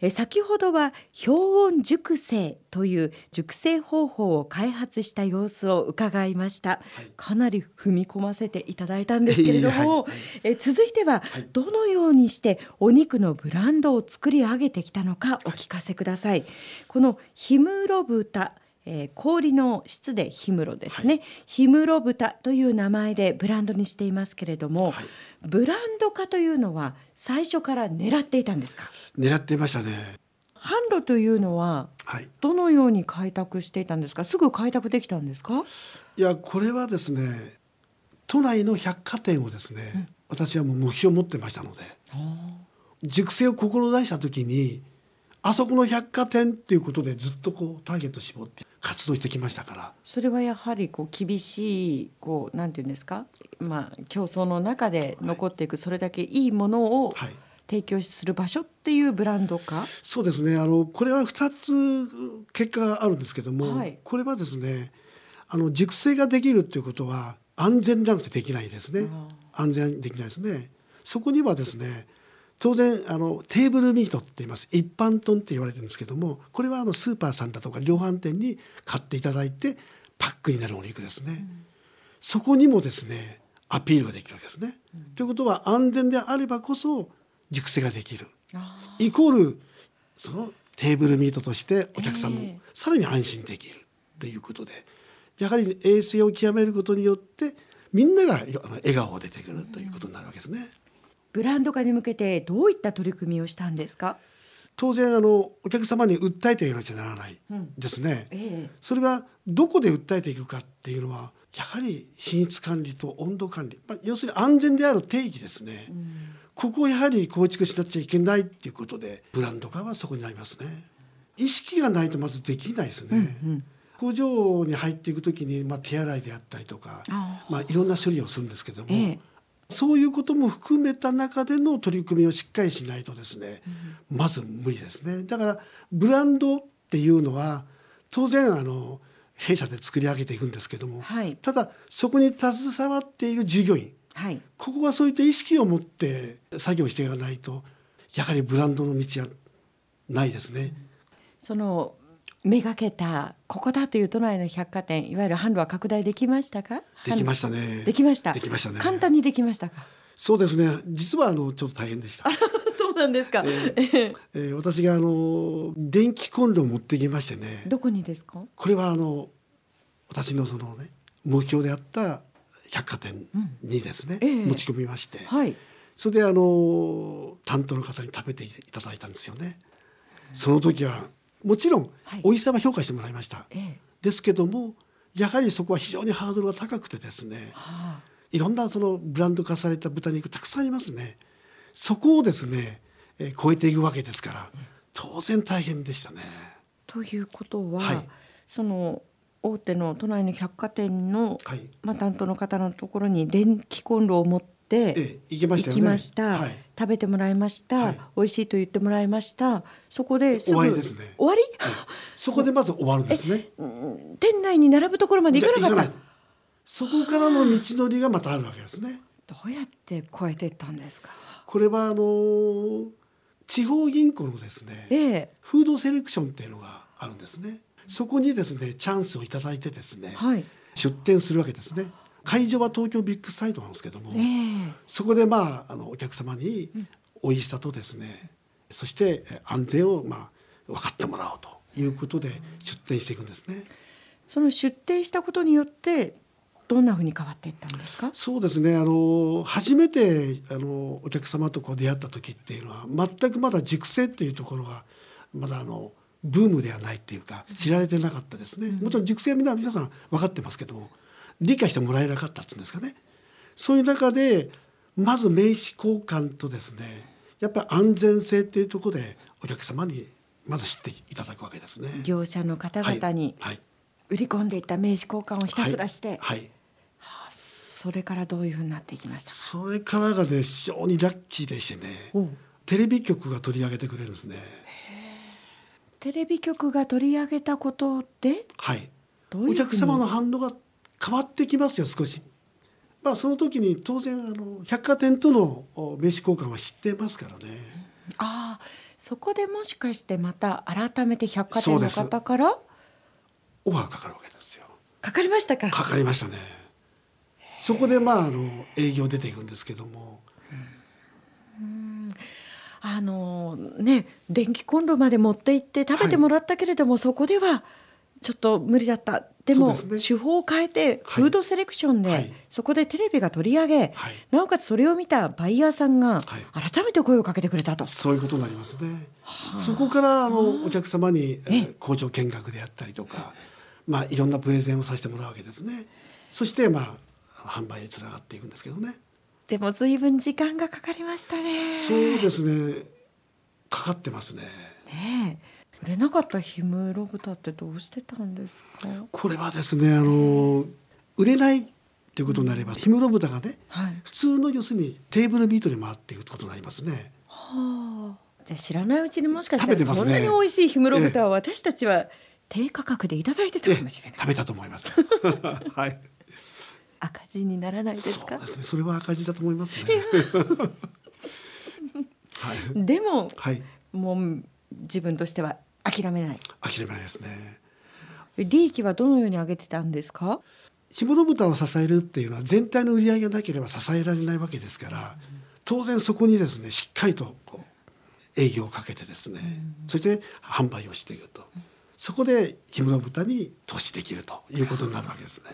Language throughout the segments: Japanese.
え先ほどは氷温熟成という熟成方法を開発した様子を伺いました、かなり踏み込ませていただいたんですけれども、はい。え続いてははい。どのようにしてお肉のブランドを作り上げてきたのかお聞かせください、この氷室豚えー氷の質で氷室ですね、氷室豚という名前でブランドにしていますけれども、はい。ブランド化というのは最初から狙っていたんですか？狙っていましたね。販路というのははい。どのように開拓していたんですか？すぐ開拓できたんですか？いやこれはですね都内の百貨店をですね、私はもう目標を持ってましたので。熟成を志した時にあそこの百貨店っていうことでずっとこうターゲット絞って活動してきましたから。それはやはりこう厳しいこうなんていうんですか？まあ競争の中で残っていくそれだけいいものをはい。提供する場所っていうブランドか、そうですね。あのこれは2つ結果があるんですけども、はい。これはですねあの熟成ができるっていうことは安全じゃなくてできないですね。安全にできないですね。そこにはですね当然あのテーブルミートって言います。一般トンって言われてるんですけどもこれはあのスーパーさんだとか量販店に買っていただいてパックになるお肉ですね、そこにもですねアピールができるわけですね。ということは安全であればこそ熟成ができる。あイコールそのテーブルミートとしてお客さんもええ。さらに安心できる。ということでやはり衛生を極めることによってみんなが笑顔が出てくるということになるわけですね。ブランド化に向けてどういった取り組みをしたんですか、当然あのお客様に訴えていかなきゃならないうんですね。ええ。それはどこで訴えていくかっていうのはやはり品質管理と温度管理、まあ、要するに安全である定義ですね、ここをやはり構築しなくちゃいけないっていうことでブランド化はそこになりますね。意識がないとまずできないですね、工場に入っていく時に、まあ、手洗いであったりとかあまあ、いろんな処理をするんですけども、ええそういうことも含めた中での取り組みをしっかりしないとですね、まず無理ですね。だからブランドっていうのは当然あの弊社で作り上げていくんですけども、はい。ただそこに携わっている従業員はい。ここがそういった意識を持って作業していかないとやはりブランドの道はないですね。そのめがけたここだという都内の百貨店いわゆる販路は拡大できましたか？できましたね。できましたできましたね。簡単にできましたか？そうですね。実はあのちょっと大変でした。そうなんですか、えー私があの電気コンロを持ってきましてね。どこにですか？これはあの私のそのね目標であった百貨店にですね、ええ持ち込みまして、はいそれであの担当の方に食べていただいたんですよね。その時はもちろんはい。美味しさは評価してもらいました。ええ。ですけどもやはりそこは非常にハードルが高くてですねはあ。いろんなそのブランド化された豚肉たくさんありますね。そこをですね、えー超えていくわけですから当然大変でしたね。ということは、はい。その大手の都内の百貨店の、はい。まあ、担当の方のところに電気コンロを持って、ええ行きました行きました、はい。食べてもらいました、はい。美味しいと言ってもらいました。そこですぐ終わりですね。終わり、そこでまず終わるんですね。店内に並ぶところまで行かなかった。いそこからの道のりがまたあるわけですね。どうやって超えていったんですか？これはあの地方銀行のですねええ。フードセレクションっていうのがあるんですね。そこにですねチャンスをいただいてですね、はい。出店するわけですね会場は東京ビッグサイトなんですけども、ええ。そこでまああのお客様に美味しさとですね、そしてえ安全をまあ分かってもらおうということで出店していくんですね。その出店したことによってどんなふうに変わっていったんですか？そうですね。あの初めてあのお客様とこう出会った時っていうのは全くまだ熟成っていうところがまだあのブームではないっていうか知られてなかったですね、もちろん熟成は皆皆さん分かってますけども理解してもらえなかったっていうんですかね。そういう中でまず名刺交換とですねやっぱり安全性っていうところでお客様にまず知っていただくわけですね。業者の方々にはい。はい。売り込んでいった名刺交換をひたすらして、はい。はい。はあそれからどういうふうになっていきましたか？それからがね非常にラッキーでしてねテレビ局が取り上げてくれるんですね。テレビ局が取り上げたことではい。どういうお客様の反応が変わってきますよ少し。まあその時に当然あの百貨店とのお名刺交換は知ってますからね。ああそこでもしかしてまた改めて百貨店の方から？オファーかかるわけですよ。かかりましたか？かかりましたね。そこでまああの営業出ていくんですけども。あのね電気コンロまで持って行って食べてもらったけれども、はい、そこではちょっと無理だったでも、ね、手法を変えてフードセレクションで、はい、そこでテレビが取り上げ、はい、なおかつそれを見たバイヤーさんが改めて声をかけてくれたと、そういうことになりますね。そこからあのお客様に、え工場見学であったりとか、まあ、いろんなプレゼンをさせてもらうわけですね。そしてまあ販売につながっていくんですけどね。でも随分時間がかかりましたね。そうですね。かかってますね。ね売れなかった氷室豚ってどうしてたんですか？これはですね、あの売れないっていうことになれば、氷室豚がね、はい、普通の要するにテーブルミートに回っていくことになりますね。はあ。じゃ知らないうちにもしかしたら、そんなに美味しい氷室豚を私たちは低価格でいただいてたかもしれない。食べたと思います。はい。赤字にならないですか？そうですね。それは赤字だと思いますね。はい。でも、はい、もう自分としては諦めない。諦めないですね。利益はどのように上げてたんですか？干物豚を支えるっていうのは全体の売り上げがなければ支えられないわけですから、当然そこにですねしっかりとこう営業をかけてですね、そして販売をしていくと、そこで干物豚に投資できるということになるわけですね。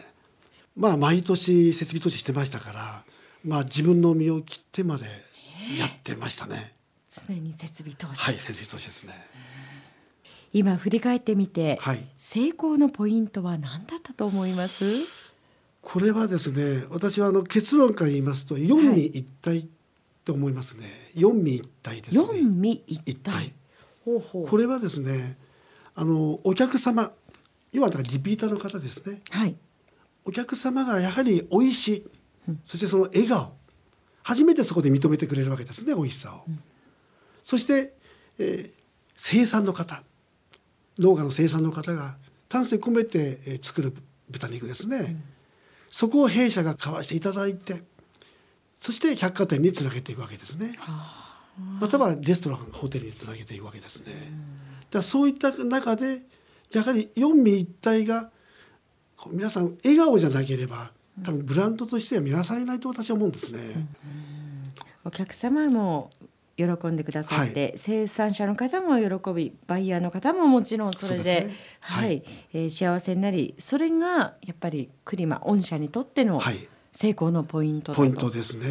まあ毎年設備投資してましたから、まあ自分の身を切ってまでやってましたね。常に設備投資。はい、設備投資ですね。今振り返ってみて、はい、成功のポイントは何だったと思います？これはですね私はあの結論から言いますと四味一体と思いますね、四味一体ですね。四味一体。ほうほう。これはですねあのお客様要はだからリピーターの方ですね、はい、お客様がやはり美味しい、うん、そしてその笑顔。初めてそこで認めてくれるわけですね美味しさを、うん、そして、えー、生産の方農家の生産の方が丹精込めて作る豚肉ですね、うん、そこを弊社が買わしていただいてそして百貨店につなげていくわけですね、またはレストランホテルにつなげていくわけですね、だそういった中でやはり四味一体が皆さん笑顔じゃなければ多分ブランドとしては見なされないと私は思うんですね。お客様も喜んでくださって、はい、生産者の方も喜びバイヤーの方ももちろんそれで、ね、はい、はい、えー、幸せになりそれがやっぱりクリマ御社にとっての成功のポイントポイントですね。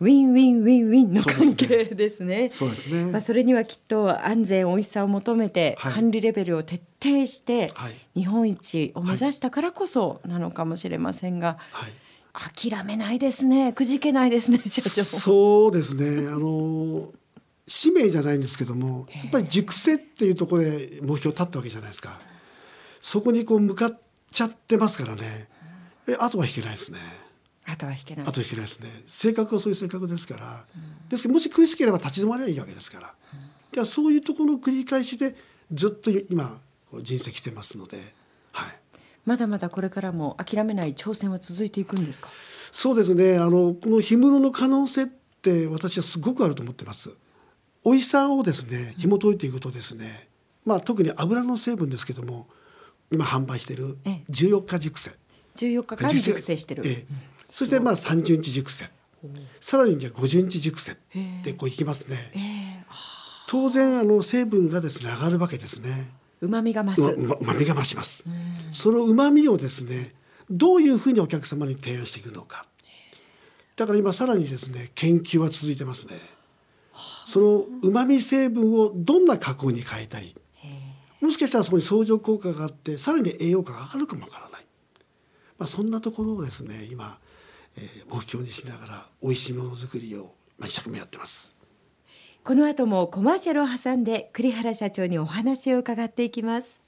ウィンウィンウィンウィンの関係ですね。そうですね。まあそれにはきっと安全美味しさを求めて、管理レベルを徹底して、日本一を目指したからこそなのかもしれませんが、はい、諦めないですね。くじけないですね。社長。そうですね。あの使命じゃないんですけども、やっぱり熟成っていうところで目標立ったわけじゃないですか。そこにこう向かっちゃってますからね。えあとは引けないですね。あとは引けない。あと引けないですね。性格はそういう性格ですから。うん、ですけどもし苦しければ立ち止まればいいわけですから。うん、じゃあそういうところの繰り返しでずっと今人生来てますので、はい。まだまだこれからも諦めない挑戦は続いていくんですか？そうですね。あのこの氷室の可能性って私はすごくあると思ってます。美味しさをですね紐解いていくとですね、まあ特に油の成分ですけども今販売している14日熟成。14日間熟成してる。ええ、そしてまあ30日熟成。さらにじゃ50日熟成でこういきますね、当然あの成分がですね上がるわけですね旨味が増す。旨味が増します。その旨味をですねどういうふうにお客様に提案していくのか。だから今さらにですね研究は続いてますね。その旨味成分をどんな加工に変えたりもしかしたらそこに相乗効果があってさらに栄養価が上がるかもわからない、まあ、そんなところをですね今えー、目標にしながら美味しいものづくりを、まあ、一生懸命やってます。この後もコマーシャルを挟んで栗原社長にお話を伺っていきます。